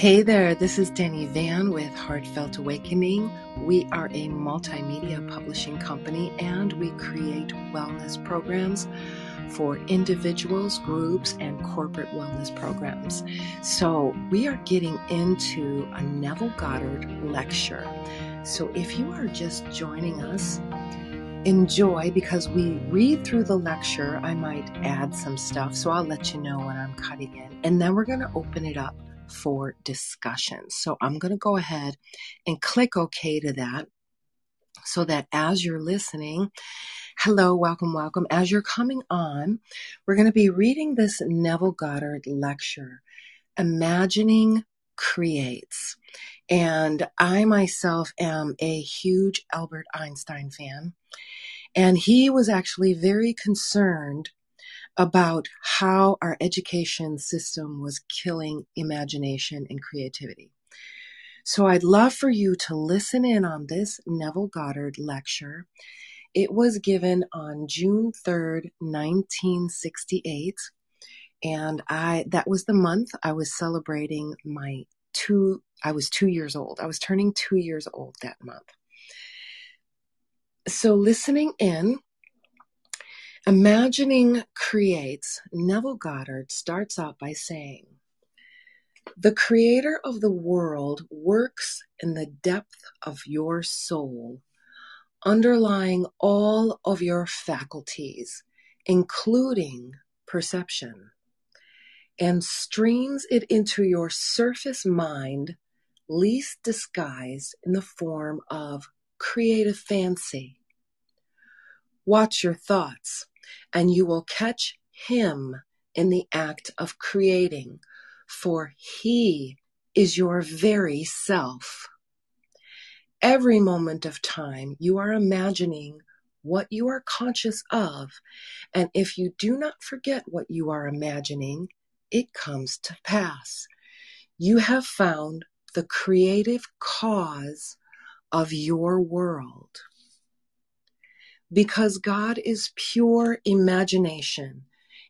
Hey there, this is Denny Van with Heartfelt Awakening. We are a multimedia publishing company and we create wellness programs for individuals, groups, and corporate wellness programs. So, we are getting into a Neville Goddard lecture. So, if you are just joining us, enjoy because we read through the lecture. I might add some stuff, so I'll let you know when I'm cutting in. And then we're going to open it up for discussion. So I'm going to go ahead and click OK to that so that as you're listening, hello, welcome, welcome. As you're coming on, we're going to be reading this Neville Goddard lecture, Imagining Creates. And I myself am a huge Albert Einstein fan. And he was actually very concerned about how our education system was killing imagination and creativity. So I'd love for you to listen in on this Neville Goddard lecture. It was given on June 3rd, 1968. And I that was the month I was celebrating my two I was 2 years old. I was turning 2 years old that month. So listening in Imagining creates, Neville Goddard starts out by saying, The creator of the world works in the depth of your soul, underlying all of your faculties, including perception, and streams it into your surface mind, least disguised in the form of creative fancy. Watch your thoughts and you will catch him in the act of creating, for he is your very self. Every moment of time, you are imagining what you are conscious of, and if you do not forget what you are imagining, it comes to pass. You have found the creative cause of your world because God is pure imagination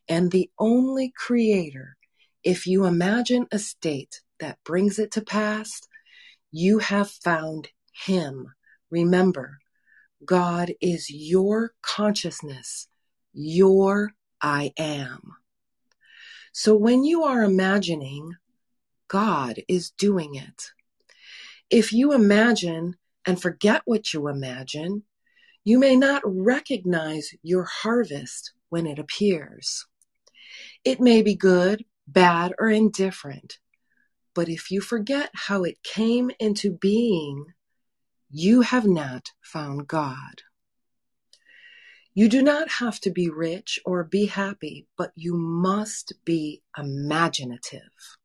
and the only creator. If you imagine a state that brings it to pass, you have found Him. Remember, God is your consciousness, your I am. So when you are imagining, God is doing it. If you imagine and forget what you imagine, you may not recognize your harvest when it appears. It may be good, bad, or indifferent, but if you forget how it came into being, you have not found God. You do not have to be rich or be happy, but you must be imaginative.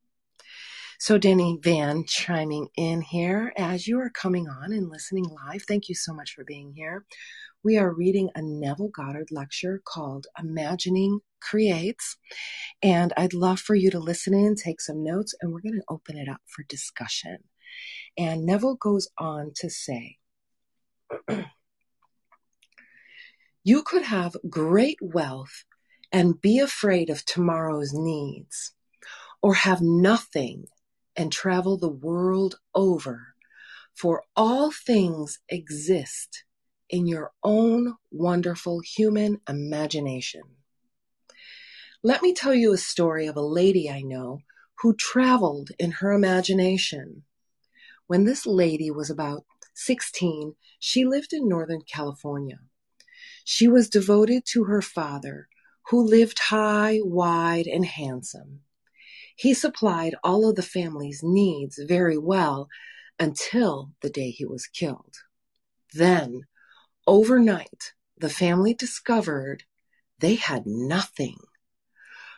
So, Denny Van chiming in here as you are coming on and listening live. Thank you so much for being here. We are reading a Neville Goddard lecture called Imagining Creates. And I'd love for you to listen in, take some notes, and we're going to open it up for discussion. And Neville goes on to say, You could have great wealth and be afraid of tomorrow's needs, or have nothing and travel the world over, for all things exist in your own wonderful human imagination. Let me tell you a story of a lady I know who traveled in her imagination. When this lady was about 16, she lived in Northern California. She was devoted to her father, who lived high, wide, and handsome. He supplied all of the family's needs very well until the day he was killed. Then, overnight, the family discovered they had nothing.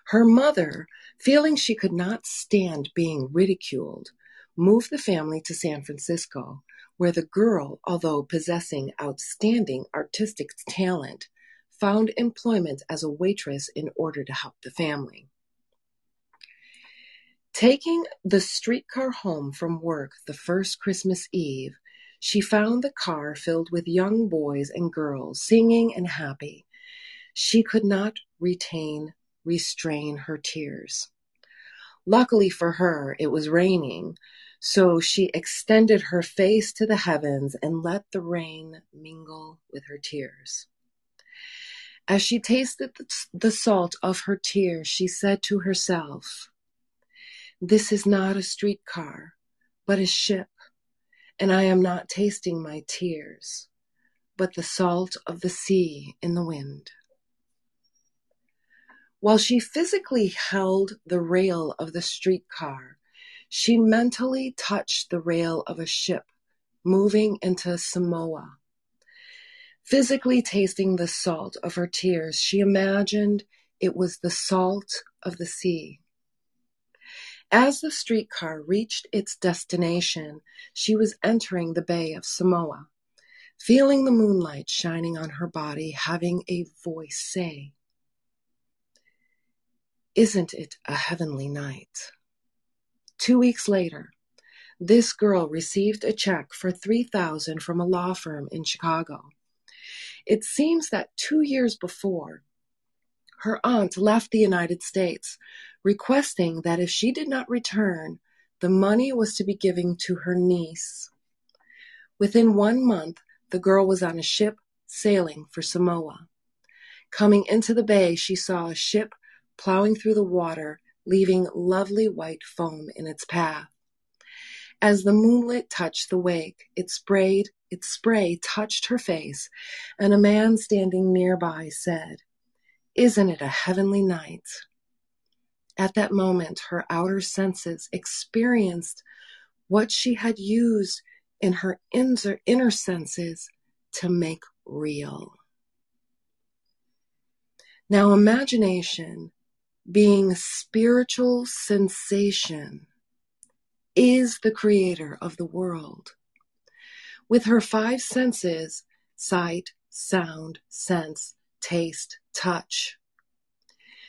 Her mother, feeling she could not stand being ridiculed, moved the family to San Francisco, where the girl, although possessing outstanding artistic talent, found employment as a waitress in order to help the family. Taking the streetcar home from work the first Christmas Eve, she found the car filled with young boys and girls, singing and happy. She could not retain, restrain her tears. Luckily for her, it was raining, so she extended her face to the heavens and let the rain mingle with her tears. As she tasted the salt of her tears, she said to herself, This is not a streetcar, but a ship, and I am not tasting my tears, but the salt of the sea in the wind. While she physically held the rail of the streetcar, she mentally touched the rail of a ship moving into Samoa. Physically tasting the salt of her tears, she imagined it was the salt of the sea. As the streetcar reached its destination, she was entering the Bay of Samoa, feeling the moonlight shining on her body, having a voice say, isn't it a heavenly night? Two weeks later, this girl received a check for 3000 from a law firm in Chicago. It seems that two years before, her aunt left the United States, requesting that if she did not return, the money was to be given to her niece. Within one month, the girl was on a ship sailing for Samoa. Coming into the bay, she saw a ship plowing through the water, leaving lovely white foam in its path. As the moonlight touched the wake, it sprayed, its spray touched her face, and a man standing nearby said, Isn't it a heavenly night? At that moment, her outer senses experienced what she had used in her inner, inner senses to make real. Now, imagination being spiritual sensation, is the creator of the world. With her five senses sight, sound, sense, taste, touch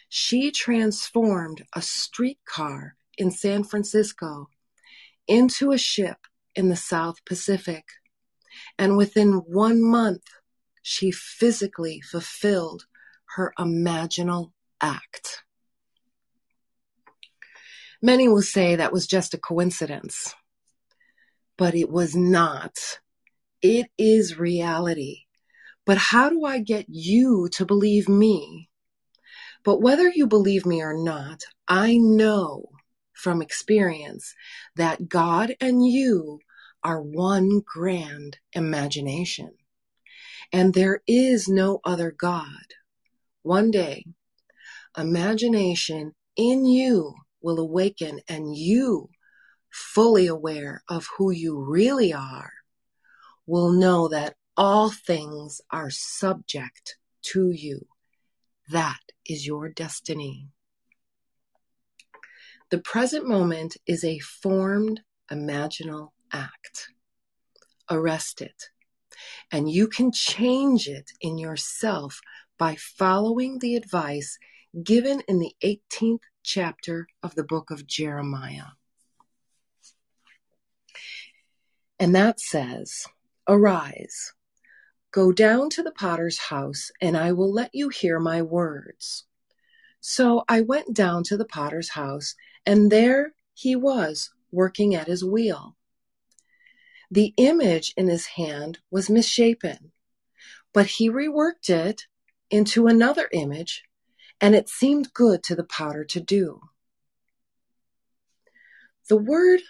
she transformed a streetcar in San Francisco into a ship in the South Pacific. And within one month, she physically fulfilled her imaginal act. Many will say that was just a coincidence, but it was not. It is reality. But how do I get you to believe me? But whether you believe me or not, I know from experience that God and you are one grand imagination. And there is no other God. One day, imagination in you will awaken and you, fully aware of who you really are, will know that all things are subject to you. That is your destiny. The present moment is a formed imaginal act. Arrest it. And you can change it in yourself by following the advice given in the 18th chapter of the book of Jeremiah. And that says, Arise, go down to the potter's house, and I will let you hear my words. So I went down to the potter's house, and there he was working at his wheel. The image in his hand was misshapen, but he reworked it into another image and it seemed good to the potter to do. The word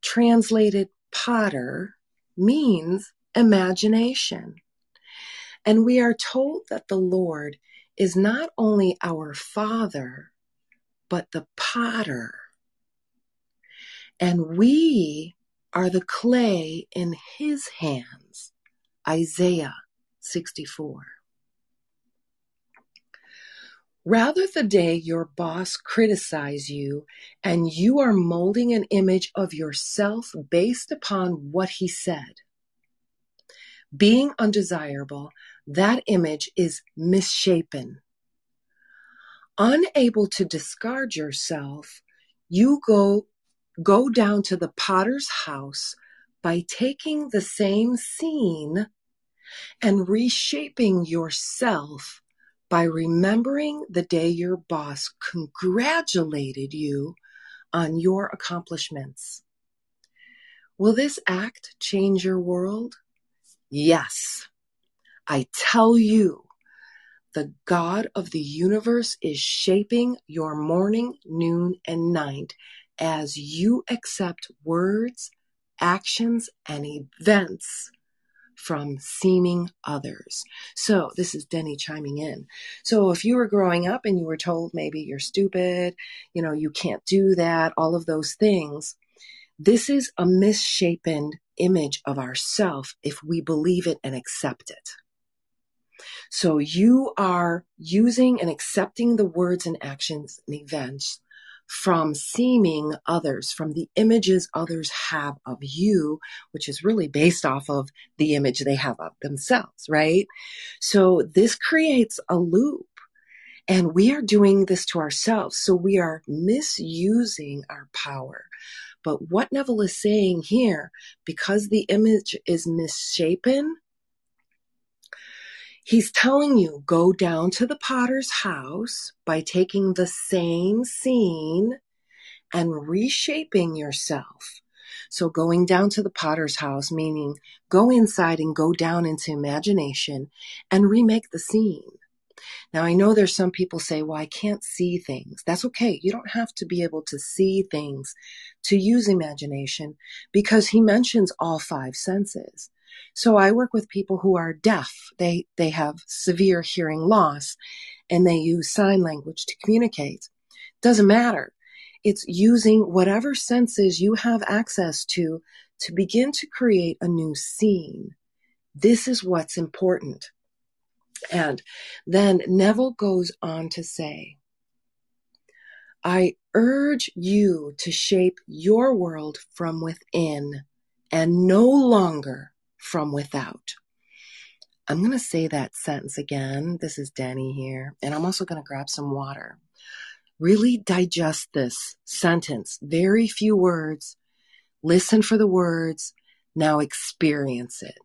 translated potter means imagination. And we are told that the Lord is not only our Father, but the potter. And we are the clay in his hands. Isaiah 64. Rather the day your boss criticize you and you are molding an image of yourself based upon what he said. Being undesirable, that image is misshapen. Unable to discard yourself, you go go down to the potter's house by taking the same scene and reshaping yourself by remembering the day your boss congratulated you on your accomplishments. Will this act change your world? Yes. I tell you, the God of the universe is shaping your morning, noon, and night as you accept words, actions, and events from seeming others. So this is Denny chiming in. So if you were growing up and you were told maybe you're stupid, you know, you can't do that, all of those things, this is a misshapen image of ourself if we believe it and accept it. So you are using and accepting the words and actions and events from seeming others, from the images others have of you, which is really based off of the image they have of themselves, right? So this creates a loop. And we are doing this to ourselves. So we are misusing our power. But what Neville is saying here, because the image is misshapen, He's telling you go down to the potter's house by taking the same scene and reshaping yourself. So going down to the potter's house, meaning go inside and go down into imagination and remake the scene. Now, I know there's some people say, well, I can't see things. That's okay. You don't have to be able to see things to use imagination because he mentions all five senses. So I work with people who are deaf. They, they have severe hearing loss and they use sign language to communicate. Doesn't matter. It's using whatever senses you have access to to begin to create a new scene. This is what's important. And then Neville goes on to say, I urge you to shape your world from within and no longer from without. I'm going to say that sentence again. This is Danny here. And I'm also going to grab some water. Really digest this sentence. Very few words. Listen for the words. Now experience it.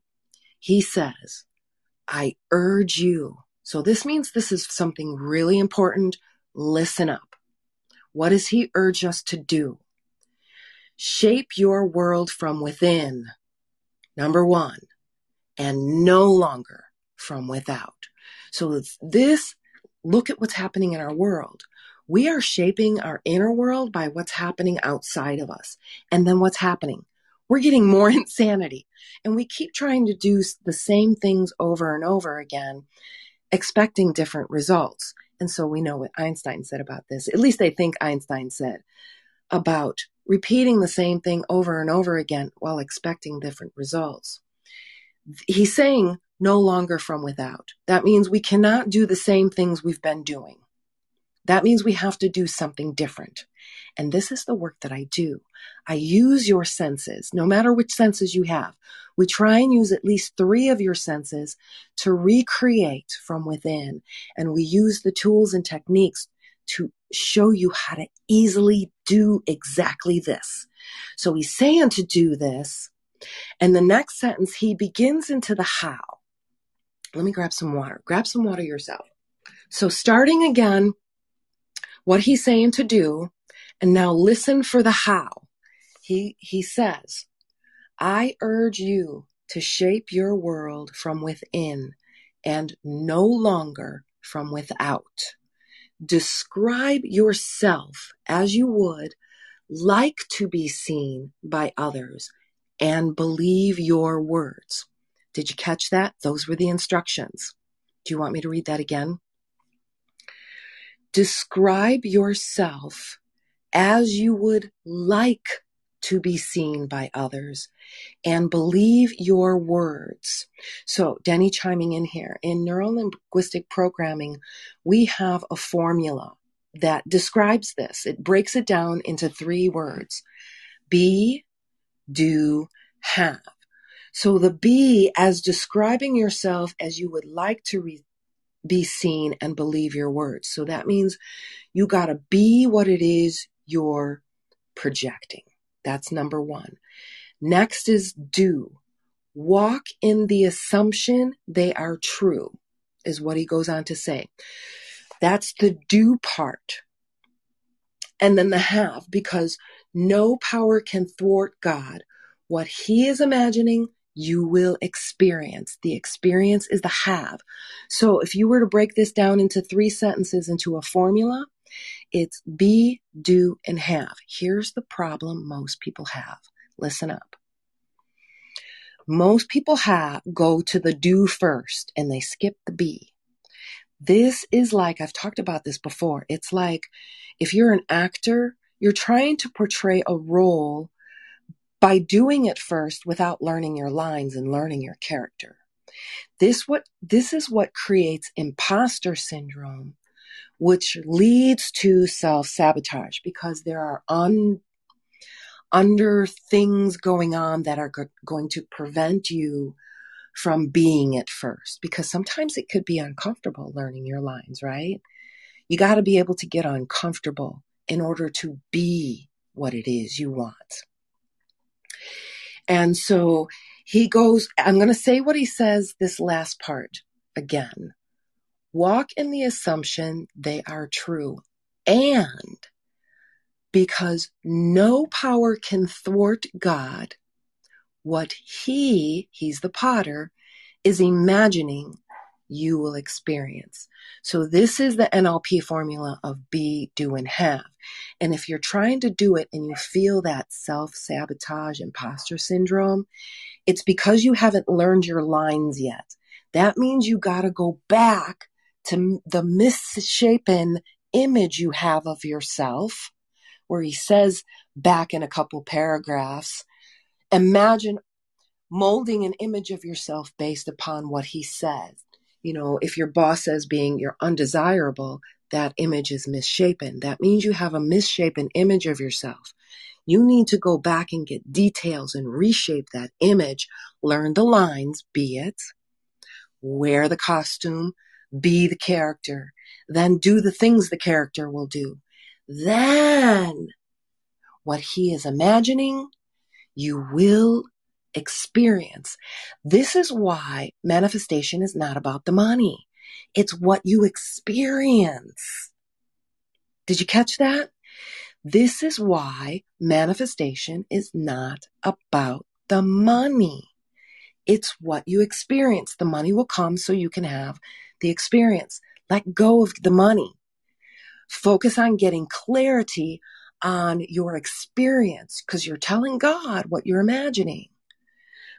He says, I urge you. So this means this is something really important. Listen up. What does he urge us to do? Shape your world from within number one, and no longer from without. So this, look at what's happening in our world. We are shaping our inner world by what's happening outside of us. And then what's happening? We're getting more insanity. And we keep trying to do the same things over and over again, expecting different results. And so we know what Einstein said about this. At least I think Einstein said about repeating the same thing over and over again while expecting different results. He's saying no longer from without. That means we cannot do the same things we've been doing. That means we have to do something different. And this is the work that I do. I use your senses, no matter which senses you have. We try and use at least three of your senses to recreate from within. And we use the tools and techniques to show you how to easily do exactly this. So he's saying to do this. And the next sentence, he begins into the how. Let me grab some water. Grab some water yourself. So starting again, what he's saying to do, and now listen for the how. He, he says, I urge you to shape your world from within and no longer from without describe yourself as you would like to be seen by others and believe your words. Did you catch that? Those were the instructions. Do you want me to read that again? Describe yourself as you would like to be seen by others and believe your words. So, Denny chiming in here. In neuro linguistic programming, we have a formula that describes this. It breaks it down into three words be, do, have. So, the be as describing yourself as you would like to re- be seen and believe your words. So, that means you got to be what it is you're projecting. That's number one. Next is do. Walk in the assumption they are true, is what he goes on to say. That's the do part. and then the have, because no power can thwart God. What he is imagining, you will experience. The experience is the have. So if you were to break this down into three sentences into a formula, it's be, do, and have. Here's the problem most people have. Listen up. Most people have go to the do first and they skip the be. This is like, I've talked about this before. It's like if you're an actor, you're trying to portray a role by doing it first without learning your lines and learning your character. This what this is what creates imposter syndrome, which leads to self-sabotage because there are un, under things going on that are go- going to prevent you from being at first because sometimes it could be uncomfortable learning your lines, right? You got to be able to get uncomfortable in order to be what it is you want. And so he goes, I'm going to say what he says this last part again. Walk in the assumption they are true. And because no power can thwart God, what he, he's the potter, is imagining you will experience. So this is the NLP formula of be, do, and have. And if you're trying to do it and you feel that self sabotage, imposter syndrome, it's because you haven't learned your lines yet. That means you got to go back to the misshapen image you have of yourself, where he says back in a couple paragraphs, imagine molding an image of yourself based upon what he says. You know, if your boss says being you're undesirable, that image is misshapen. That means you have a misshapen image of yourself. You need to go back and get details and reshape that image, learn the lines, be it, wear the costume, be the character, then do the things the character will do. Then what he is imagining, you will experience. This is why manifestation is not about the money. It's what you experience. Did you catch that? This is why manifestation is not about the money. It's what you experience. The money will come so you can have the experience. Let go of the money. Focus on getting clarity on your experience because you're telling God what you're imagining.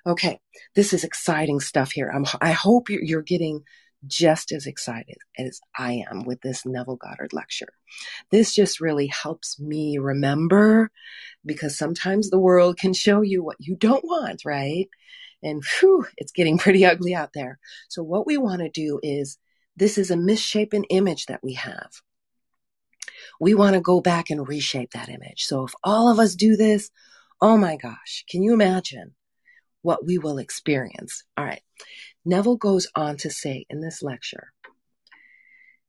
Okay, this is exciting stuff here. I'm, I hope you're, you're getting just as excited as I am with this Neville Goddard lecture. This just really helps me remember because sometimes the world can show you what you don't want, right? And whew, it's getting pretty ugly out there. So what we want to do is this is a misshapen image that we have. We want to go back and reshape that image. So if all of us do this, oh my gosh, can you imagine what we will experience. All right. Neville goes on to say in this lecture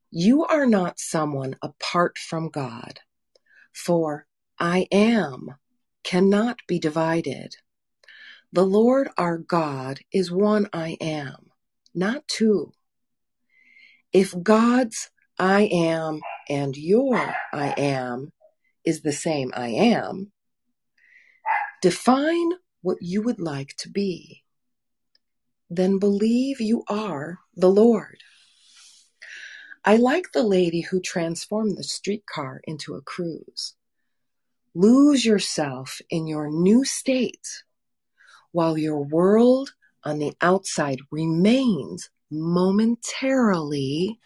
You are not someone apart from God, for I am cannot be divided. The Lord our God is one I am, not two. If God's I am and your I am is the same I am, define what you would like to be, then believe you are the Lord. I like the lady who transformed the streetcar into a cruise. Lose yourself in your new state while your world on the outside remains momentarily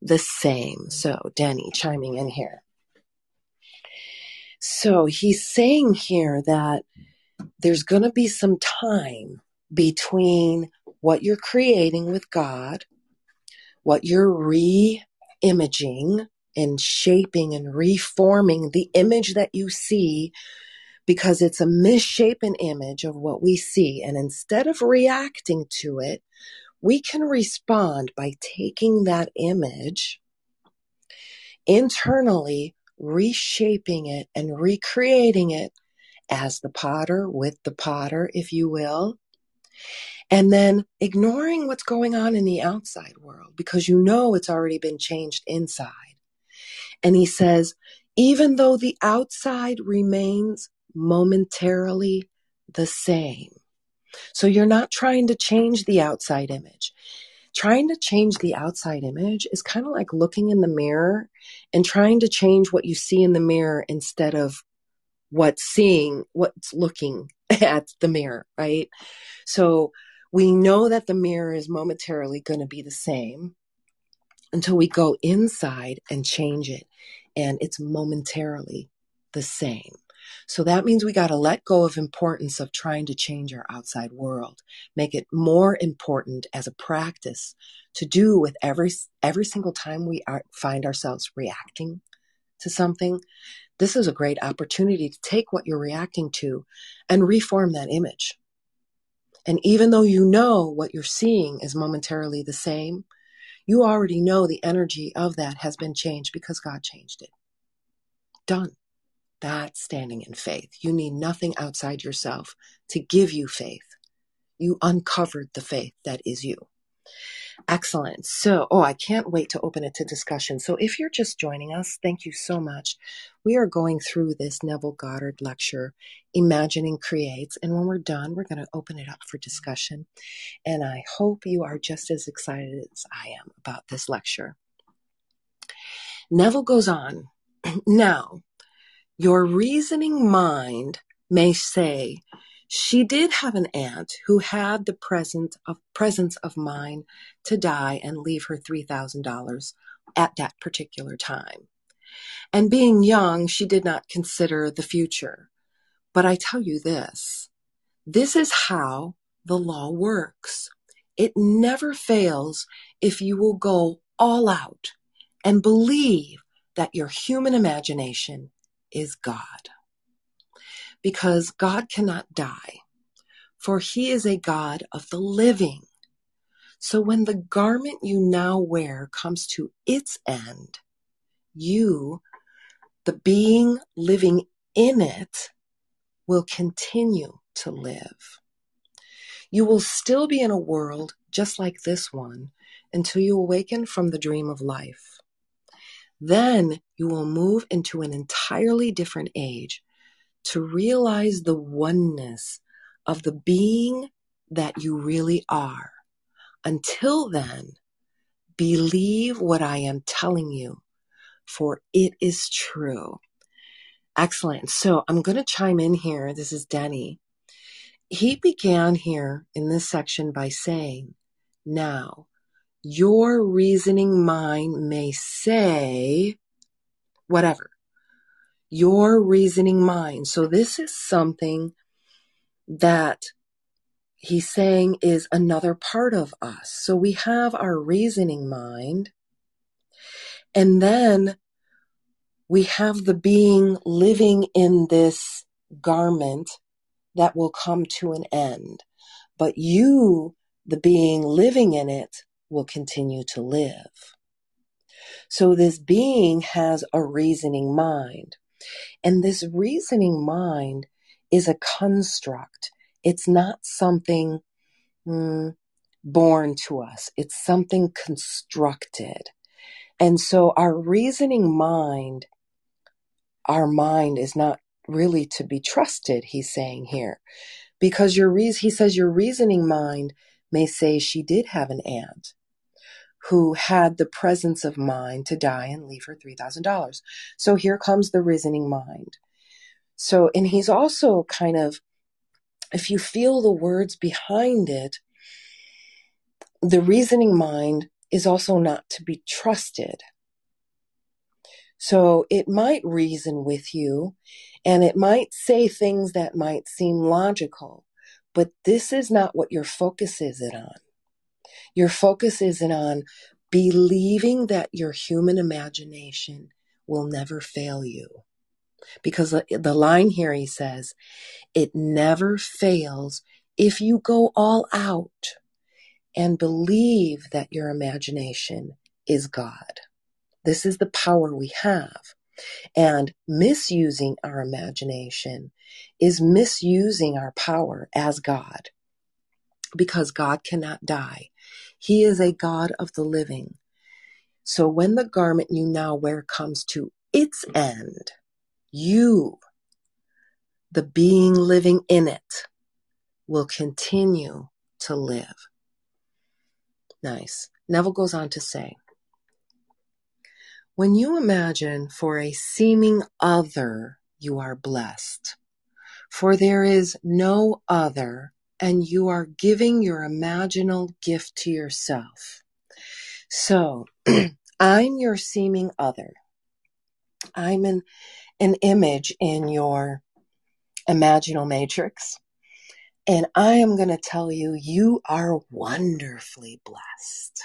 the same. So, Denny chiming in here. So, he's saying here that there's going to be some time between what you're creating with God, what you're re imaging and shaping and reforming the image that you see because it's a misshapen image of what we see. And instead of reacting to it, we can respond by taking that image internally, reshaping it and recreating it as the potter with the potter, if you will. And then ignoring what's going on in the outside world because you know it's already been changed inside. And he says, even though the outside remains momentarily the same. So you're not trying to change the outside image. Trying to change the outside image is kind of like looking in the mirror and trying to change what you see in the mirror instead of what's seeing, what's looking at the mirror, right? So we know that the mirror is momentarily going to be the same until we go inside and change it. And it's momentarily the same. So that means we got to let go of importance of trying to change our outside world, make it more important as a practice to do with every every single time we are, find ourselves reacting to something. This is a great opportunity to take what you're reacting to and reform that image. And even though you know what you're seeing is momentarily the same, you already know the energy of that has been changed because God changed it. Done. That's standing in faith. You need nothing outside yourself to give you faith. You uncovered the faith that is you. Excellent. So, oh, I can't wait to open it to discussion. So, if you're just joining us, thank you so much. We are going through this Neville Goddard lecture, Imagining Creates. And when we're done, we're going to open it up for discussion. And I hope you are just as excited as I am about this lecture. Neville goes on. now, your reasoning mind may say, she did have an aunt who had the present of, presence of mind to die and leave her $3,000 at that particular time. And being young, she did not consider the future. But I tell you this this is how the law works. It never fails if you will go all out and believe that your human imagination is God. Because God cannot die, for he is a God of the living. So when the garment you now wear comes to its end, you, the being living in it, will continue to live. You will still be in a world just like this one until you awaken from the dream of life. Then you will move into an entirely different age to realize the oneness of the being that you really are. Until then, believe what I am telling you, for it is true. Excellent. So I'm going to chime in here. This is Denny. He began here in this section by saying, Now, your reasoning mind may say whatever. Your reasoning mind. So this is something that he's saying is another part of us. So we have our reasoning mind, and then we have the being living in this garment that will come to an end. But you, the being living in it, will continue to live. So this being has a reasoning mind. And this reasoning mind is a construct. It's not something mm, born to us, it's something constructed. And so our reasoning mind, our mind is not really to be trusted, he's saying here. Because your reason, he says your reasoning mind may say she did have an aunt who had the presence of mind to die and leave her $3,000. So here comes the reasoning mind. So, and he's also kind of, if you feel the words behind it, the reasoning mind is also not to be trusted. So it might reason with you and it might say things that might seem logical, but this is not what your focus is it on. Your focus isn't on believing that your human imagination will never fail you. Because the line here he says, it never fails if you go all out and believe that your imagination is God. This is the power we have. And misusing our imagination is misusing our power as God because God cannot die. He is a God of the living. So when the garment you now wear comes to its end, you, the being living in it, will continue to live. Nice. Neville goes on to say, when you imagine for a seeming other, you are blessed. For there is no other, and you are giving your imaginal gift to yourself. So, I'm your seeming other. I'm an, an image in your imaginal matrix. And I am going to tell you, you are wonderfully blessed.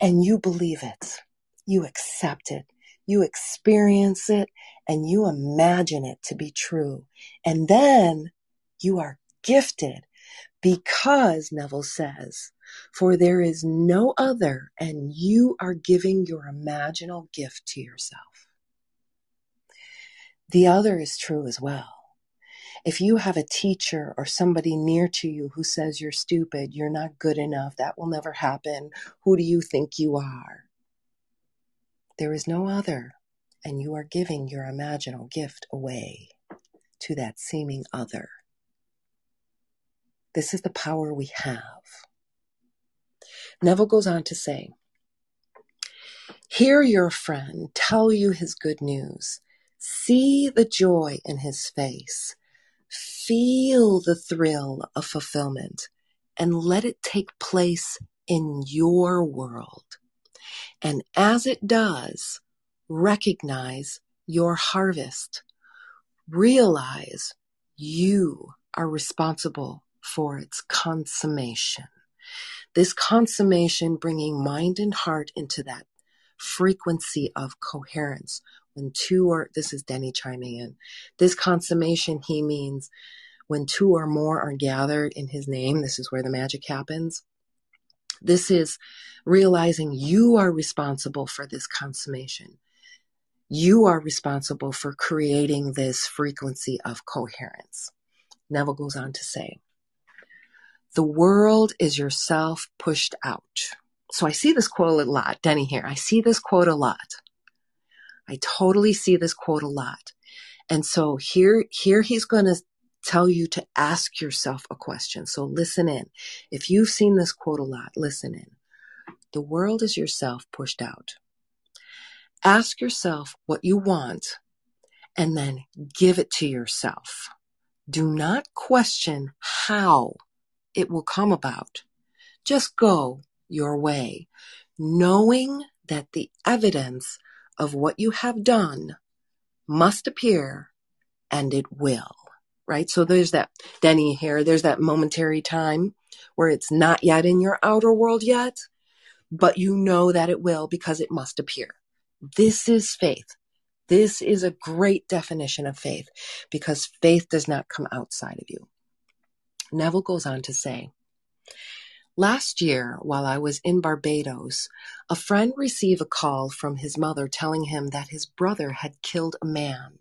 And you believe it. You accept it. You experience it and you imagine it to be true. And then you are gifted because Neville says, for there is no other and you are giving your imaginal gift to yourself. The other is true as well. If you have a teacher or somebody near to you who says you're stupid, you're not good enough, that will never happen, who do you think you are? There is no other, and you are giving your imaginal gift away to that seeming other. This is the power we have. Neville goes on to say, Hear your friend tell you his good news. See the joy in his face. Feel the thrill of fulfillment and let it take place in your world. And as it does, recognize your harvest. Realize you are responsible for its consummation. This consummation bringing mind and heart into that frequency of coherence. When two or, this is Denny chiming in. This consummation, he means when two or more are gathered in his name. This is where the magic happens. This is realizing you are responsible for this consummation. You are responsible for creating this frequency of coherence. Neville goes on to say, the world is yourself pushed out. So I see this quote a lot. Denny here. I see this quote a lot. I totally see this quote a lot. And so here, here he's going to tell you to ask yourself a question. So listen in. If you've seen this quote a lot, listen in. The world is yourself pushed out. Ask yourself what you want and then give it to yourself. Do not question how it will come about. Just go your way, knowing that the evidence of what you have done must appear and it will. Right? So there's that Denny here, there's that momentary time where it's not yet in your outer world yet, but you know that it will because it must appear. This is faith. This is a great definition of faith because faith does not come outside of you. Neville goes on to say, Last year, while I was in Barbados, a friend received a call from his mother telling him that his brother had killed a man.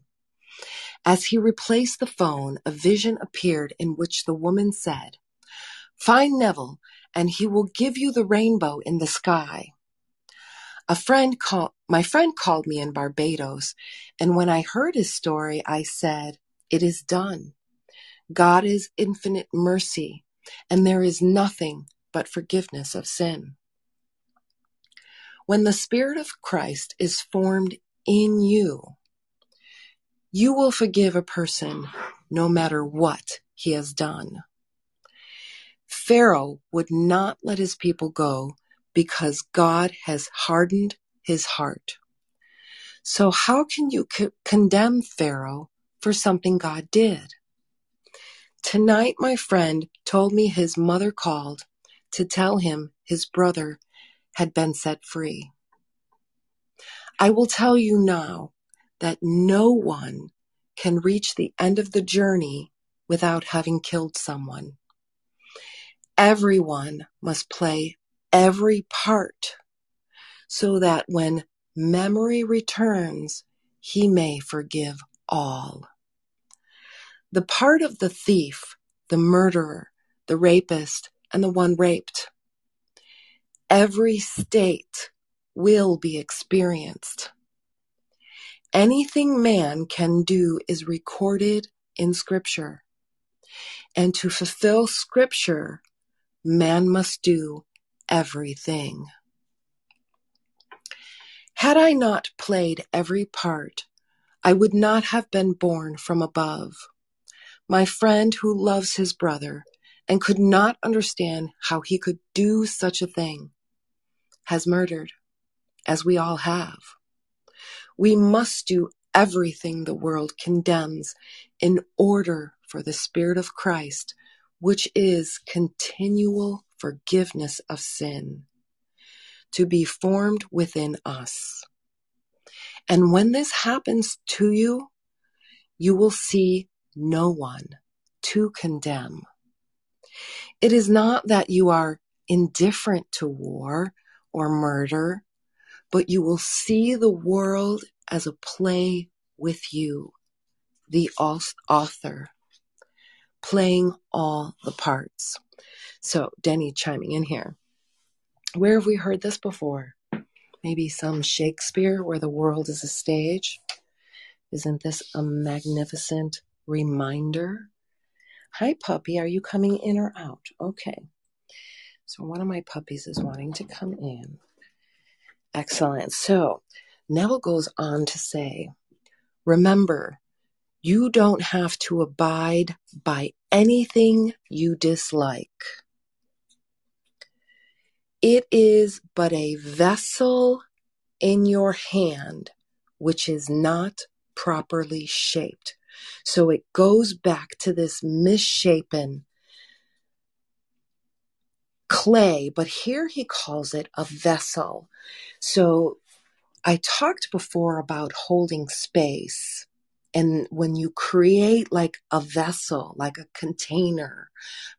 As he replaced the phone, a vision appeared in which the woman said, Find Neville, and he will give you the rainbow in the sky. A friend called, my friend called me in Barbados, and when I heard his story, I said, It is done. God is infinite mercy, and there is nothing but forgiveness of sin. When the Spirit of Christ is formed in you, you will forgive a person no matter what he has done. Pharaoh would not let his people go because God has hardened his heart. So how can you co- condemn Pharaoh for something God did? Tonight my friend told me his mother called to tell him his brother had been set free. I will tell you now that no one can reach the end of the journey without having killed someone. Everyone must play every part so that when memory returns, he may forgive all. The part of the thief, the murderer, the rapist, and the one raped. Every state will be experienced. Anything man can do is recorded in Scripture. And to fulfill Scripture, man must do everything. Had I not played every part, I would not have been born from above. My friend who loves his brother and could not understand how he could do such a thing has murdered, as we all have. We must do everything the world condemns in order for the Spirit of Christ, which is continual forgiveness of sin, to be formed within us. And when this happens to you, you will see no one to condemn. It is not that you are indifferent to war or murder, but you will see the world as a play with you, the author, playing all the parts. So, Denny chiming in here. Where have we heard this before? Maybe some Shakespeare where the world is a stage? Isn't this a magnificent reminder? Hi, puppy. Are you coming in or out? Okay. So, one of my puppies is wanting to come in. Excellent. So, Neville goes on to say, remember, you don't have to abide by anything you dislike. It is but a vessel in your hand which is not properly shaped. So it goes back to this misshapen clay, but here he calls it a vessel. So I talked before about holding space. And when you create like a vessel, like a container,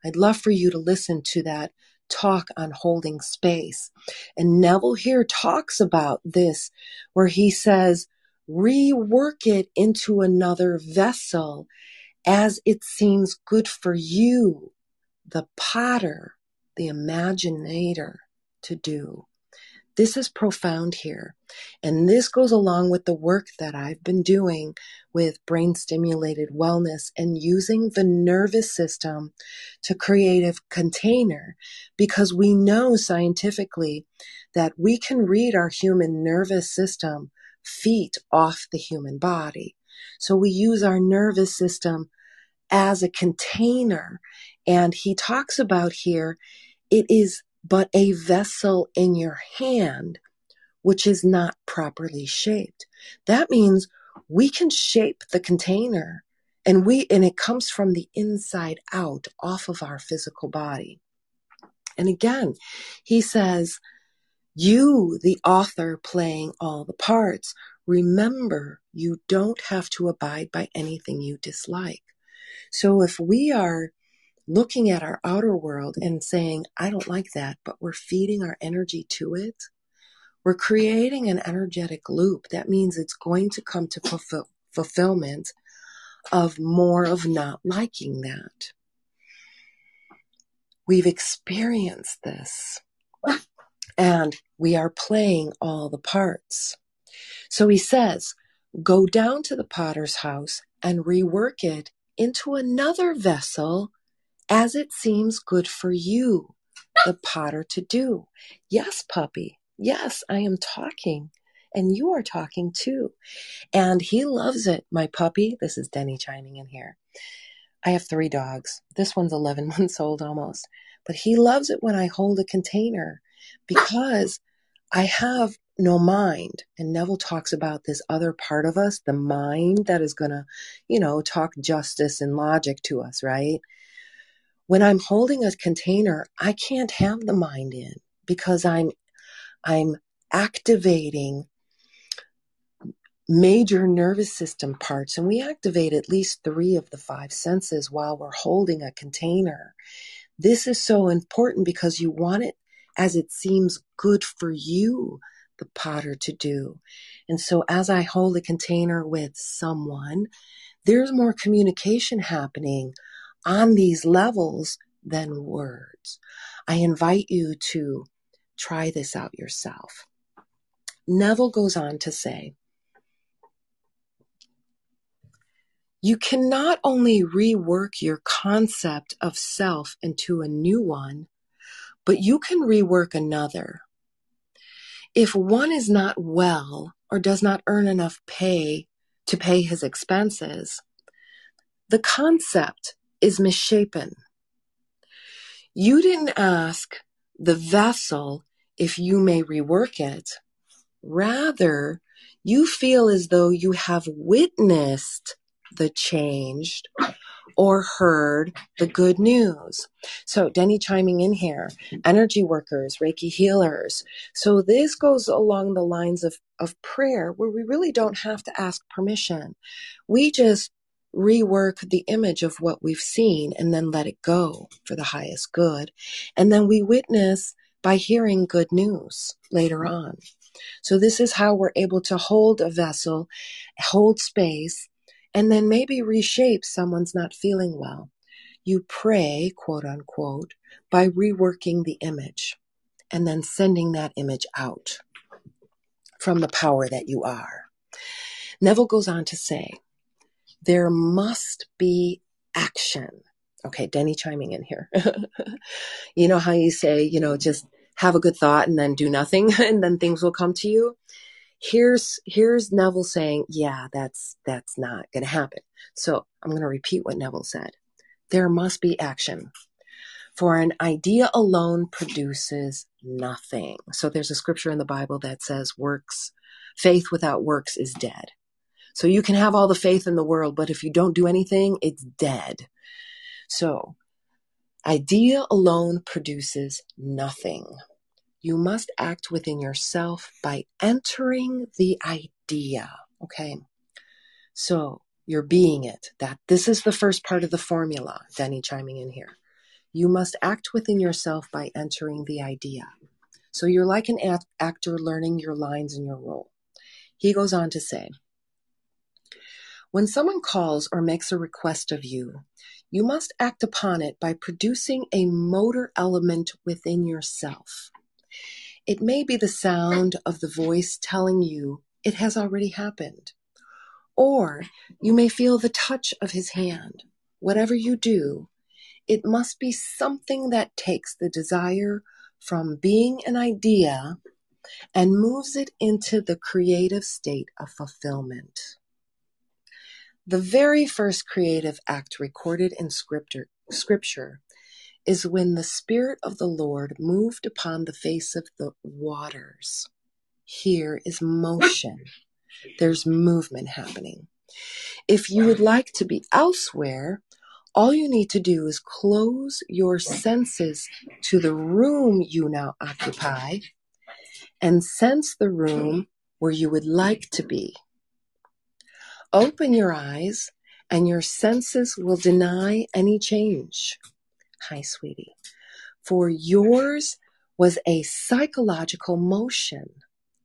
I'd love for you to listen to that talk on holding space. And Neville here talks about this, where he says, rework it into another vessel as it seems good for you, the potter, the imaginator, to do. This is profound here. And this goes along with the work that I've been doing with brain stimulated wellness and using the nervous system to create a container because we know scientifically that we can read our human nervous system feet off the human body. So we use our nervous system as a container. And he talks about here, it is but a vessel in your hand which is not properly shaped. That means we can shape the container and we and it comes from the inside out off of our physical body. And again, he says, you, the author playing all the parts, remember you don't have to abide by anything you dislike. So if we are looking at our outer world and saying, I don't like that, but we're feeding our energy to it, we're creating an energetic loop. That means it's going to come to fulfill, fulfillment of more of not liking that. We've experienced this and we are playing all the parts. So he says, go down to the potter's house and rework it into another vessel as it seems good for you, the potter, to do. Yes, puppy. Yes, I am talking. And you are talking too. And he loves it, my puppy. This is Denny chiming in here. I have three dogs. This one's 11 months old almost. But he loves it when I hold a container because I have no mind. And Neville talks about this other part of us, the mind that is going to, you know, talk justice and logic to us, right? When I'm holding a container, I can't have the mind in because I'm I'm activating major nervous system parts and we activate at least 3 of the 5 senses while we're holding a container. This is so important because you want it as it seems good for you, the potter, to do. And so as I hold a container with someone, there's more communication happening on these levels than words. I invite you to try this out yourself. Neville goes on to say, You can not only rework your concept of self into a new one, but you can rework another. If one is not well or does not earn enough pay to pay his expenses, the concept is misshapen. You didn't ask the vessel if you may rework it. Rather, you feel as though you have witnessed the changed or heard the good news. So, Denny chiming in here, energy workers, Reiki healers. So, this goes along the lines of, of prayer where we really don't have to ask permission. We just rework the image of what we've seen and then let it go for the highest good. And then we witness by hearing good news later on. So, this is how we're able to hold a vessel, hold space, and then maybe reshape someone's not feeling well. You pray, quote unquote, by reworking the image and then sending that image out from the power that you are. Neville goes on to say, there must be action. Okay, Denny chiming in here. you know how you say, you know, just have a good thought and then do nothing and then things will come to you? Here's here's Neville saying, yeah, that's that's not going to happen. So I'm going to repeat what Neville said. There must be action. For an idea alone produces nothing. So there's a scripture in the Bible that says works faith without works is dead. So you can have all the faith in the world, but if you don't do anything, it's dead. So idea alone produces nothing. You must act within yourself by entering the idea. Okay. So you're being it. That this is the first part of the formula. Denny chiming in here. You must act within yourself by entering the idea. So you're like an act- actor learning your lines and your role. He goes on to say, when someone calls or makes a request of you, you must act upon it by producing a motor element within yourself. It may be the sound of the voice telling you it has already happened. Or you may feel the touch of his hand. Whatever you do, it must be something that takes the desire from being an idea and moves it into the creative state of fulfillment. The very first creative act recorded in scripture, scripture is when the Spirit of the Lord moved upon the face of the waters. Here is motion. There's movement happening. If you would like to be elsewhere, all you need to do is close your senses to the room you now occupy and sense the room where you would like to be. Open your eyes and your senses will deny any change. Hi, sweetie. For yours was a psychological motion.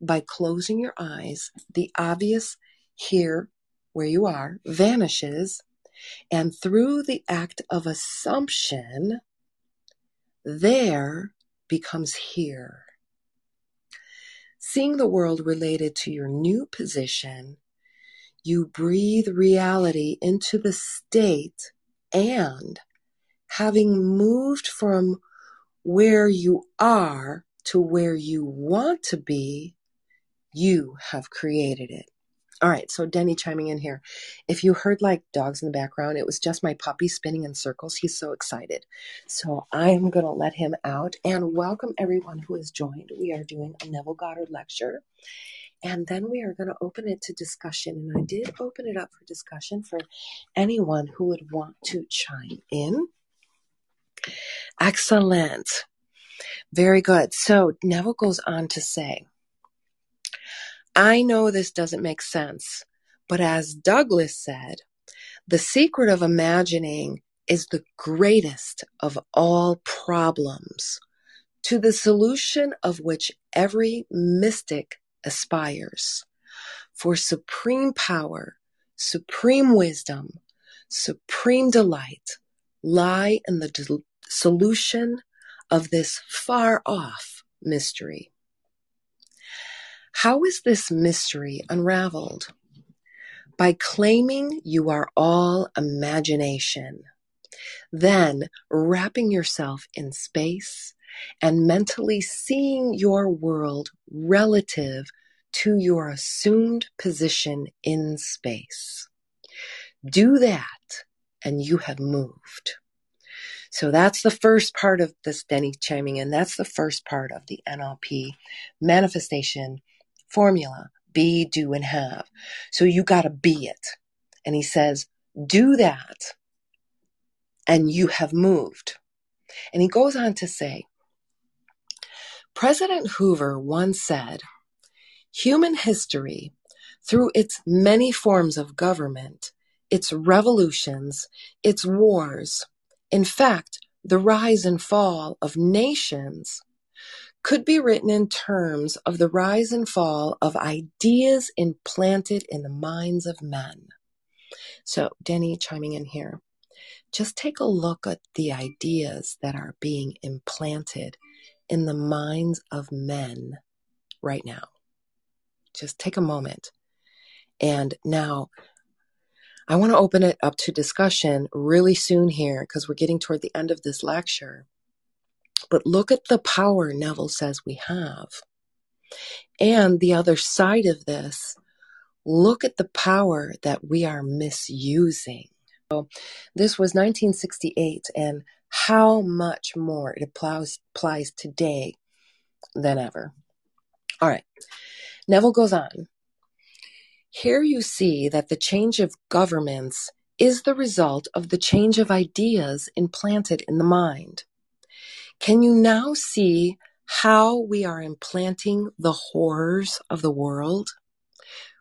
By closing your eyes, the obvious here, where you are, vanishes, and through the act of assumption, there becomes here. Seeing the world related to your new position, you breathe reality into the state and having moved from where you are to where you want to be, you have created it. All right, so Denny chiming in here. If you heard like dogs in the background, it was just my puppy spinning in circles. He's so excited. So I'm going to let him out and welcome everyone who has joined. We are doing a Neville Goddard lecture. And then we are going to open it to discussion. And I did open it up for discussion for anyone who would want to chime in. Excellent. Very good. So Neville goes on to say, I know this doesn't make sense, but as Douglas said, the secret of imagining is the greatest of all problems, to the solution of which every mystic aspires. For supreme power, supreme wisdom, supreme delight lie in the solution of this far off mystery. How is this mystery unraveled? by claiming you are all imagination. Then wrapping yourself in space and mentally seeing your world relative to your assumed position in space. Do that and you have moved. So that's the first part of this Denny chiming in. That's the first part of the NLP manifestation formula be, do, and have. So you got to be it. And he says, do that and you have moved. And he goes on to say, President Hoover once said, human history, through its many forms of government, its revolutions, its wars, in fact, the rise and fall of nations, could be written in terms of the rise and fall of ideas implanted in the minds of men. So, Denny chiming in here just take a look at the ideas that are being implanted in the minds of men right now. Just take a moment. And now I want to open it up to discussion really soon here because we're getting toward the end of this lecture. But look at the power Neville says we have. And the other side of this, look at the power that we are misusing. So this was 1968, and how much more it applies, applies today than ever. All right. Neville goes on. Here you see that the change of governments is the result of the change of ideas implanted in the mind. Can you now see how we are implanting the horrors of the world?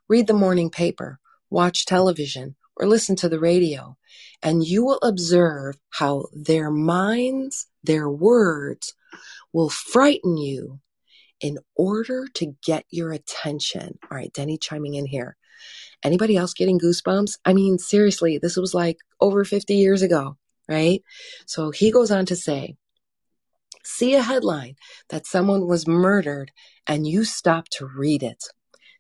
Read the morning paper, watch television, or listen to the radio, and you will observe how their minds, their words will frighten you in order to get your attention. All right, Denny chiming in here. Anybody else getting goosebumps? I mean, seriously, this was like over 50 years ago, right? So he goes on to say, see a headline that someone was murdered and you stop to read it.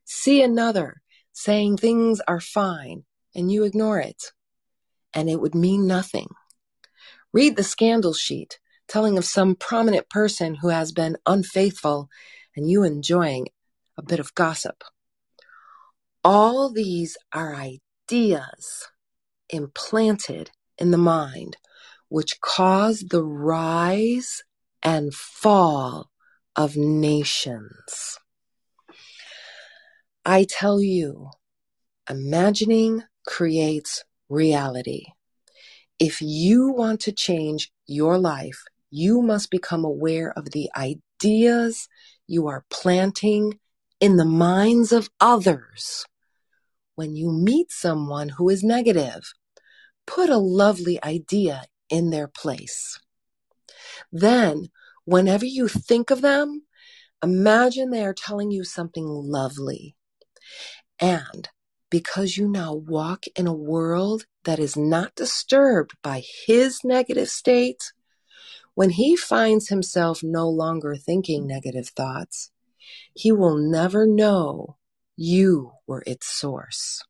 See another saying things are fine and you ignore it, and it would mean nothing. Read the scandal sheet telling of some prominent person who has been unfaithful and you enjoying a bit of gossip. All these are ideas implanted in the mind which cause the rise and fall of nations. I tell you, imagining creates reality. If you want to change your life, you must become aware of the ideas you are planting in the minds of others. When you meet someone who is negative, put a lovely idea in their place. Then, whenever you think of them, imagine they are telling you something lovely. And because you now walk in a world that is not disturbed by his negative state, when he finds himself no longer thinking negative thoughts, he will never know you were its source.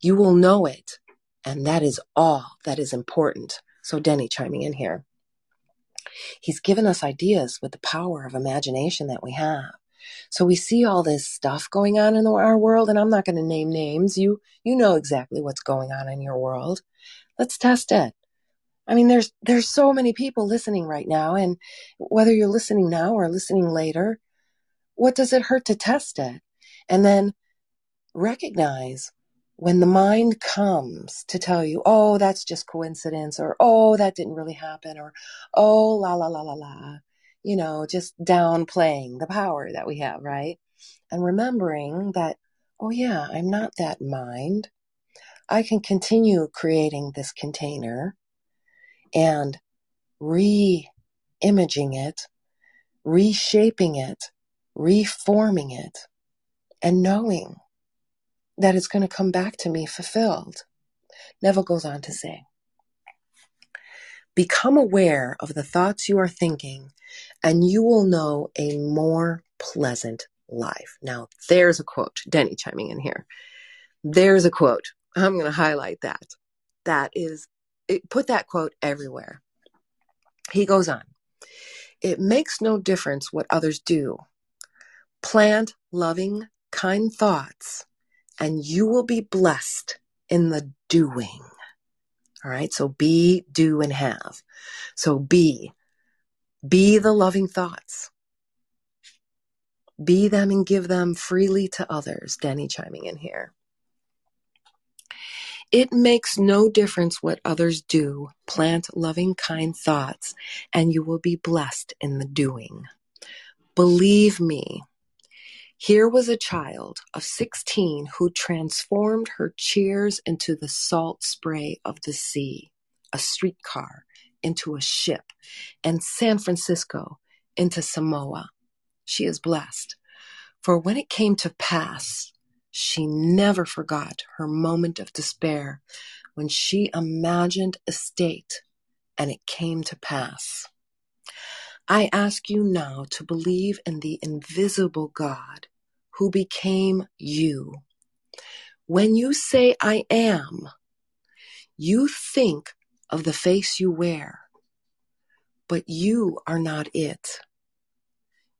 You will know it, and that is all that is important. So, Denny chiming in here. He's given us ideas with the power of imagination that we have. So we see all this stuff going on in our world, and I'm not going to name names. You you know exactly what's going on in your world. Let's test it. I mean, there's there's so many people listening right now, and whether you're listening now or listening later, what does it hurt to test it? And then recognize when the mind comes to tell you, oh, that's just coincidence, or oh, that didn't really happen, or oh, la la la la la you know, just downplaying the power that we have, right? And remembering that, oh yeah, I'm not that mind. I can continue creating this container and re imaging it, reshaping it, reforming it, and knowing that it's going to come back to me fulfilled. Neville goes on to say, Become aware of the thoughts you are thinking, and you will know a more pleasant life. Now, there's a quote, Denny chiming in here. There's a quote. I'm going to highlight that. That is, it, put that quote everywhere. He goes on. It makes no difference what others do. Plant loving, kind thoughts, and you will be blessed in the doing. All right. So be, do, and have. So be, be the loving thoughts. Be them and give them freely to others. Denny chiming in here. It makes no difference what others do. Plant loving, kind thoughts, and you will be blessed in the doing. Believe me, here was a child of 16 who transformed her cheers into the salt spray of the sea, a streetcar into a ship, and San Francisco into Samoa. She is blessed. For when it came to pass, she never forgot her moment of despair when she imagined a state and it came to pass. I ask you now to believe in the invisible God who became you. When you say I am, you think of the face you wear, but you are not it.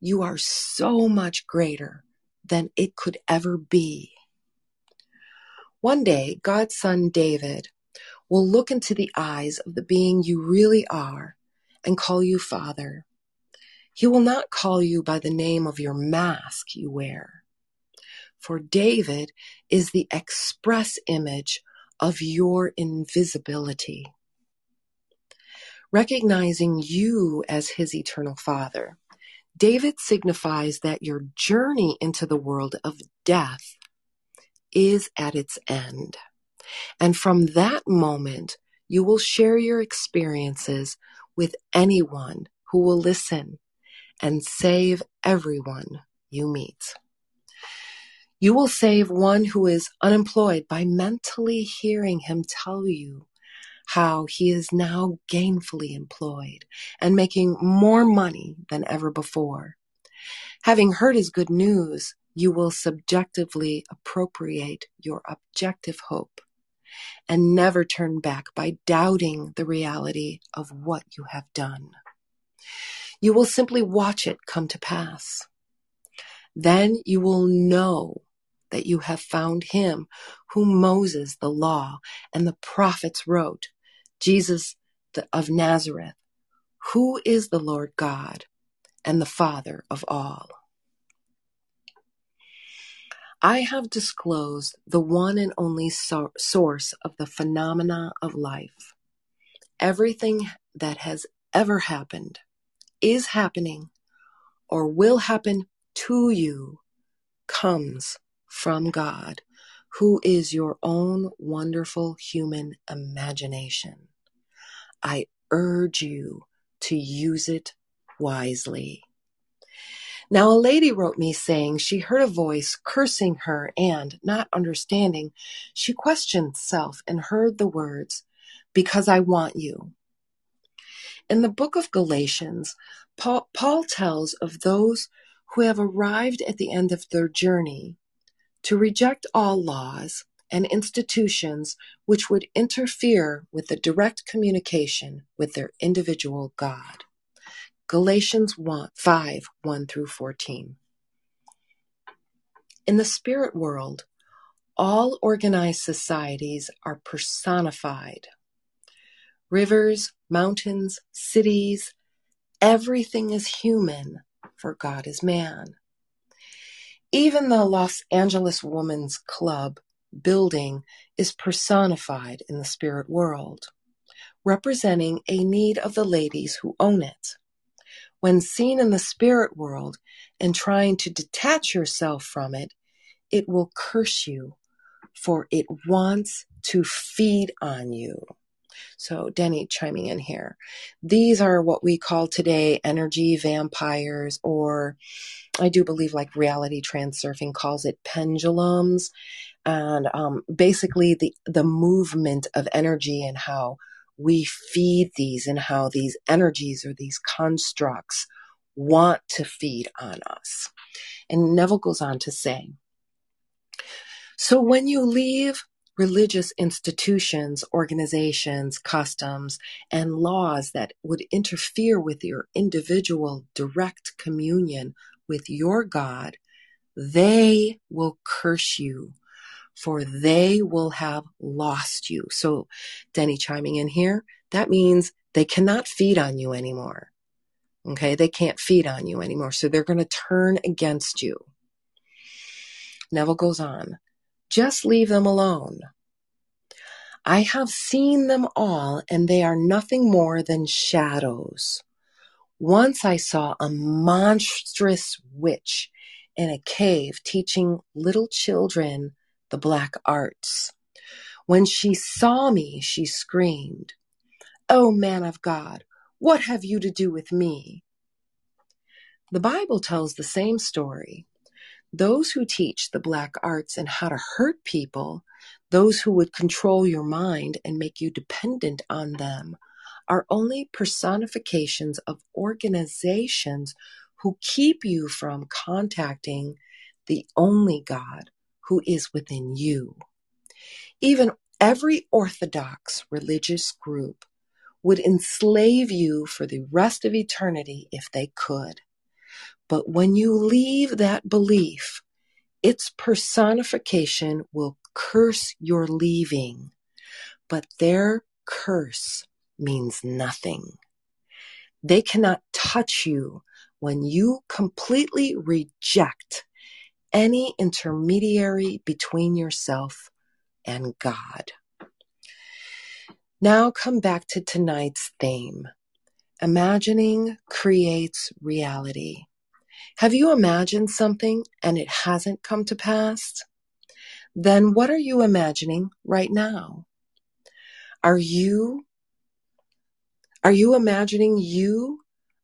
You are so much greater than it could ever be. One day, God's son David will look into the eyes of the being you really are and call you Father. He will not call you by the name of your mask you wear. For David is the express image of your invisibility. Recognizing you as his eternal Father, David signifies that your journey into the world of death is at its end. And from that moment, you will share your experiences with anyone who will listen and save everyone you meet. You will save one who is unemployed by mentally hearing him tell you how he is now gainfully employed and making more money than ever before. Having heard his good news, you will subjectively appropriate your objective hope and never turn back by doubting the reality of what you have done. You will simply watch it come to pass. Then you will know that you have found him whom Moses, the law, and the prophets wrote, Jesus of Nazareth, who is the Lord God and the Father of all. I have disclosed the one and only so- source of the phenomena of life. Everything that has ever happened, is happening, or will happen to you comes from God, who is your own wonderful human imagination. I urge you to use it wisely. Now, a lady wrote me saying she heard a voice cursing her, and, not understanding, she questioned self and heard the words, Because I want you. In the book of Galatians, Paul, Paul tells of those who have arrived at the end of their journey to reject all laws and institutions which would interfere with the direct communication with their individual God. Galatians 1, 5 1 through 14. In the spirit world, all organized societies are personified. Rivers, mountains, cities, everything is human, for God is man. Even the Los Angeles Woman's Club building is personified in the spirit world, representing a need of the ladies who own it. When seen in the spirit world and trying to detach yourself from it, it will curse you, for it wants to feed on you. So, Denny chiming in here. These are what we call today energy vampires, or I do believe like reality transurfing calls it pendulums and um, basically the the movement of energy and how we feed these and how these energies or these constructs want to feed on us. And Neville goes on to say, So when you leave religious institutions, organizations, customs, and laws that would interfere with your individual direct communion with your God, they will curse you, for they will have lost you. So, Denny chiming in here, that means they cannot feed on you anymore. Okay, they can't feed on you anymore. So they're going to turn against you. Neville goes on, just leave them alone. I have seen them all, and they are nothing more than shadows. Once I saw a monstrous witch in a cave teaching little children the black arts. When she saw me, she screamed, Oh, man of God, what have you to do with me? The Bible tells the same story. Those who teach the black arts and how to hurt people those who would control your mind and make you dependent on them are only personifications of organizations who keep you from contacting the only God who is within you. Even every orthodox religious group would enslave you for the rest of eternity if they could. But when you leave that belief, its personification will curse your leaving, but their curse means nothing. They cannot touch you when you completely reject any intermediary between yourself and God. Now come back to tonight's theme. Imagining creates reality. Have you imagined something and it hasn't come to pass? Then what are you imagining right now? Are you are you imagining you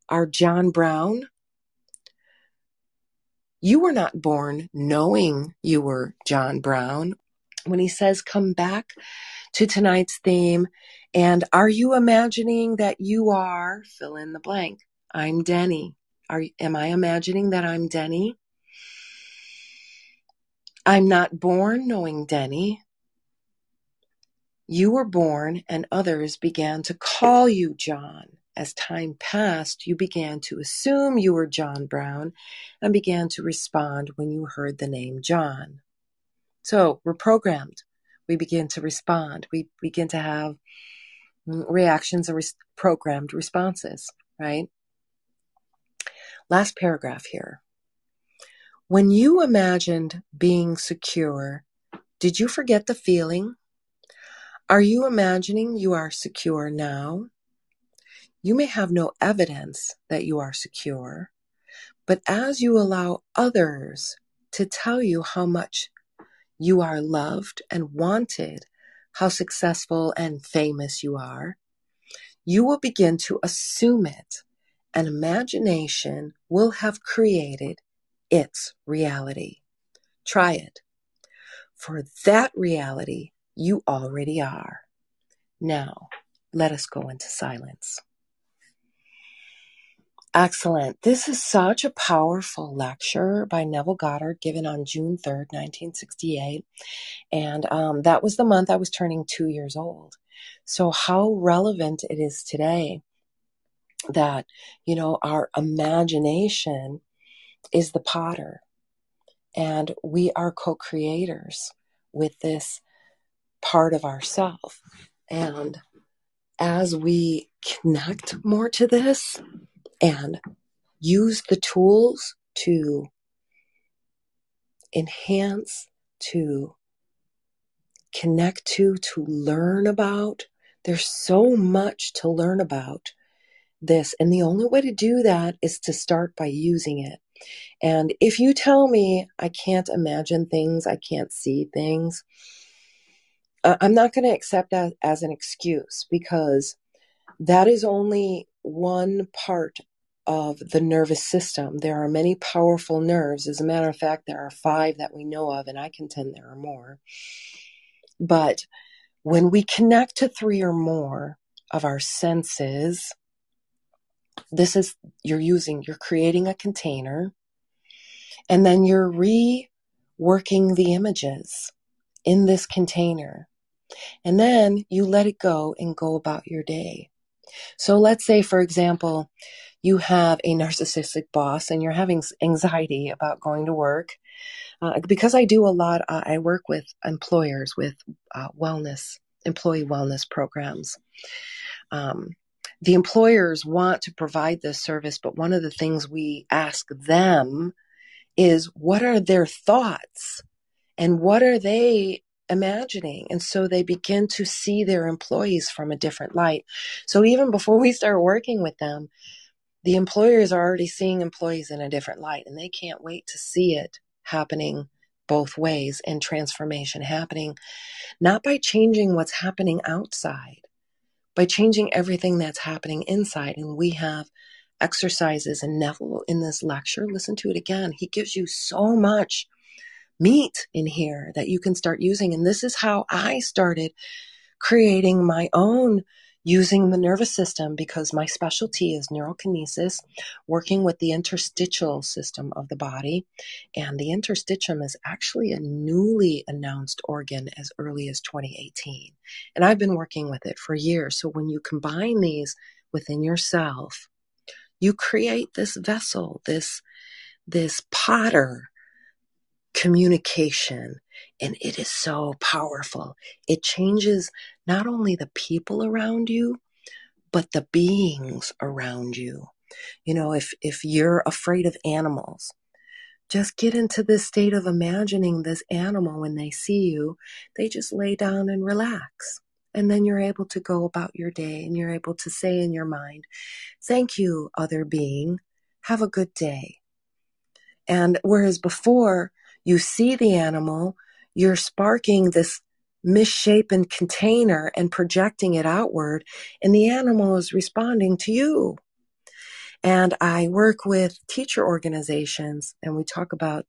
are John Brown? You were not born knowing you were John Brown. When he says come back to tonight's theme and are you imagining that you are fill in the blank? I'm Denny. Are am I imagining that I'm Denny? I'm not born knowing Denny. You were born, and others began to call you John. As time passed, you began to assume you were John Brown and began to respond when you heard the name John. So we're programmed. We begin to respond. We begin to have mm, reactions and programmed responses, right? Last paragraph here. When you imagined being secure, did you forget the feeling? Are you imagining you are secure now? You may have no evidence that you are secure, but as you allow others to tell you how much you are loved and wanted, how successful and famous you are, you will begin to assume it and imagination will have created its reality. Try it. For that reality you already are. Now, let us go into silence. Excellent. This is such a powerful lecture by Neville Goddard given on June 3rd, 1968. And um, that was the month I was turning two years old. So, how relevant it is today that, you know, our imagination is the potter and we are co-creators with this part of ourself. And as we connect more to this and use the tools to enhance, to connect to, to learn about, there's so much to learn about this. And the only way to do that is to start by using it. And if you tell me I can't imagine things, I can't see things, I'm not going to accept that as an excuse because that is only one part of the nervous system. There are many powerful nerves. As a matter of fact, there are five that we know of, and I contend there are more. But when we connect to three or more of our senses, this is you're using you're creating a container and then you're reworking the images in this container. And then you let it go and go about your day. So let's say, for example, you have a narcissistic boss and you're having anxiety about going to work. Uh, because I do a lot, uh, I work with employers with uh, wellness, employee wellness programs. Um, the employers want to provide this service, but one of the things we ask them is what are their thoughts and what are they imagining? And so they begin to see their employees from a different light. So even before we start working with them, the employers are already seeing employees in a different light and they can't wait to see it happening both ways and transformation happening, not by changing what's happening outside, by changing everything that's happening inside. And we have exercises, and Neville in this lecture, listen to it again. He gives you so much meat in here that you can start using. And this is how I started creating my own using the nervous system because my specialty is neurokinesis, working with the interstitial system of the body. And the interstitium is actually a newly announced organ as early as 2018. And I've been working with it for years. So when you combine these within yourself, you create this vessel, this, this potter communication and it is so powerful. It changes not only the people around you, but the beings around you. You know, if, if you're afraid of animals, just get into this state of imagining this animal when they see you. They just lay down and relax. And then you're able to go about your day and you're able to say in your mind, Thank you, other being. Have a good day. And whereas before you see the animal, you're sparking this misshapen container and projecting it outward, and the animal is responding to you. And I work with teacher organizations, and we talk about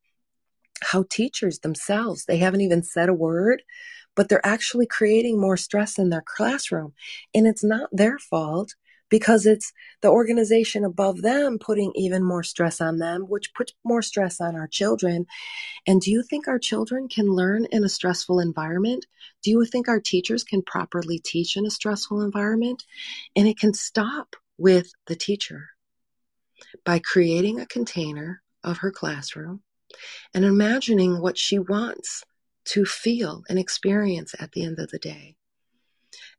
how teachers themselves, they haven't even said a word, but they're actually creating more stress in their classroom. And it's not their fault because it's the organization above them putting even more stress on them, which puts more stress on our children. And do you think our children can learn in a stressful environment? Do you think our teachers can properly teach in a stressful environment? And it can stop with the teacher by creating a container of her classroom and imagining what she wants to feel and experience at the end of the day.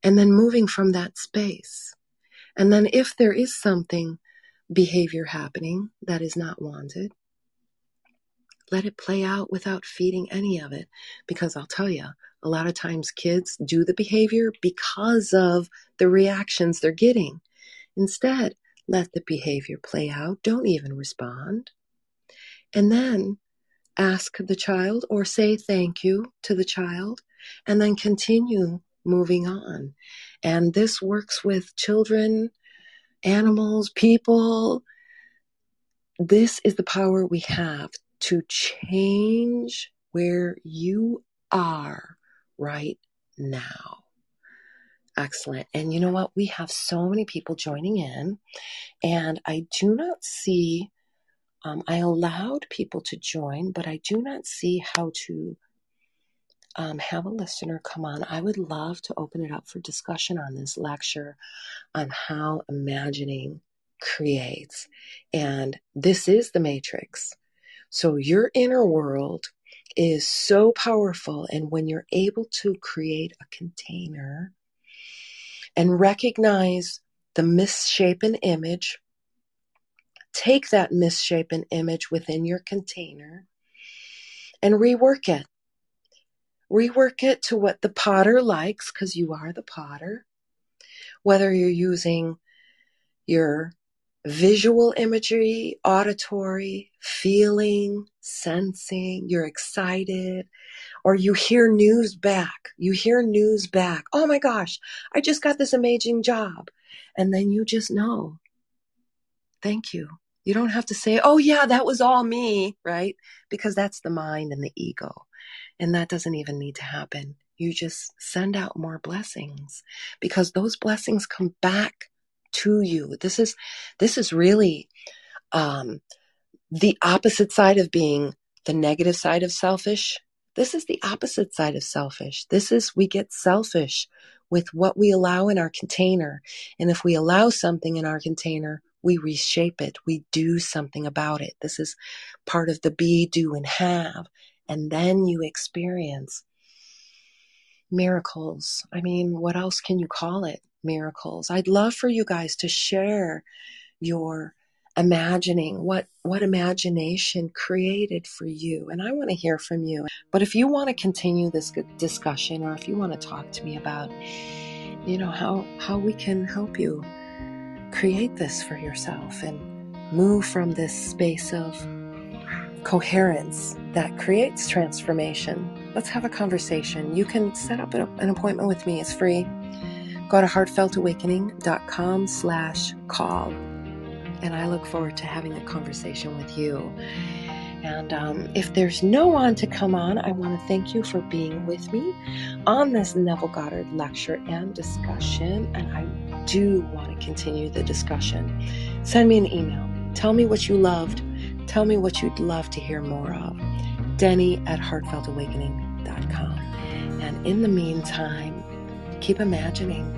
And then moving from that space and then if there is something, behavior happening that is not wanted, let it play out without feeding any of it. Because I'll tell you, a lot of times kids do the behavior because of the reactions they're getting. Instead, let the behavior play out. Don't even respond. And then ask the child or say thank you to the child and then continue moving on. And this works with children, animals, people. This is the power we have to change where you are right now. Excellent. And you know what? We have so many people joining in, and I do not see, um, I allowed people to join, but I do not see how to um, have a listener come on, I would love to open it up for discussion on this lecture on how imagining creates. And this is the matrix. So your inner world is so powerful. And when you're able to create a container and recognize the misshapen image, take that misshapen image within your container and rework it rework it to what the potter likes because you are the potter. Whether you're using your visual imagery, auditory, feeling, sensing, you're excited, or you hear news back. You hear news back. Oh my gosh, I just got this amazing job. And then you just know. Thank you. You don't have to say, oh yeah, that was all me, right? Because that's the mind and the ego. And that doesn't even need to happen. You just send out more blessings because those blessings come back to you. This is, this is really, um, the opposite side of being the negative side of selfish This is the opposite side of selfish. This is we get selfish with what we allow in our container. And if we allow something in our container, we reshape it. We do something about it. This is part of the be, do, and have. And then you experience miracles. I mean, what else can you call it? Miracles. I'd love for you guys to share your imagining what what imagination created for you and i want to hear from you but if you want to continue this discussion or if you want to talk to me about you know how how we can help you create this for yourself and move from this space of coherence that creates transformation let's have a conversation you can set up an appointment with me it's free go to heartfeltawakening.com slash call and I look forward to having a conversation with you. And um, if there's no one to come on, I want to thank you for being with me on this Neville Goddard lecture and discussion. And I do want to continue the discussion. Send me an email. Tell me what you loved. Tell me what you'd love to hear more of. Denny at heartfeltawakening.com. And in the meantime, keep imagining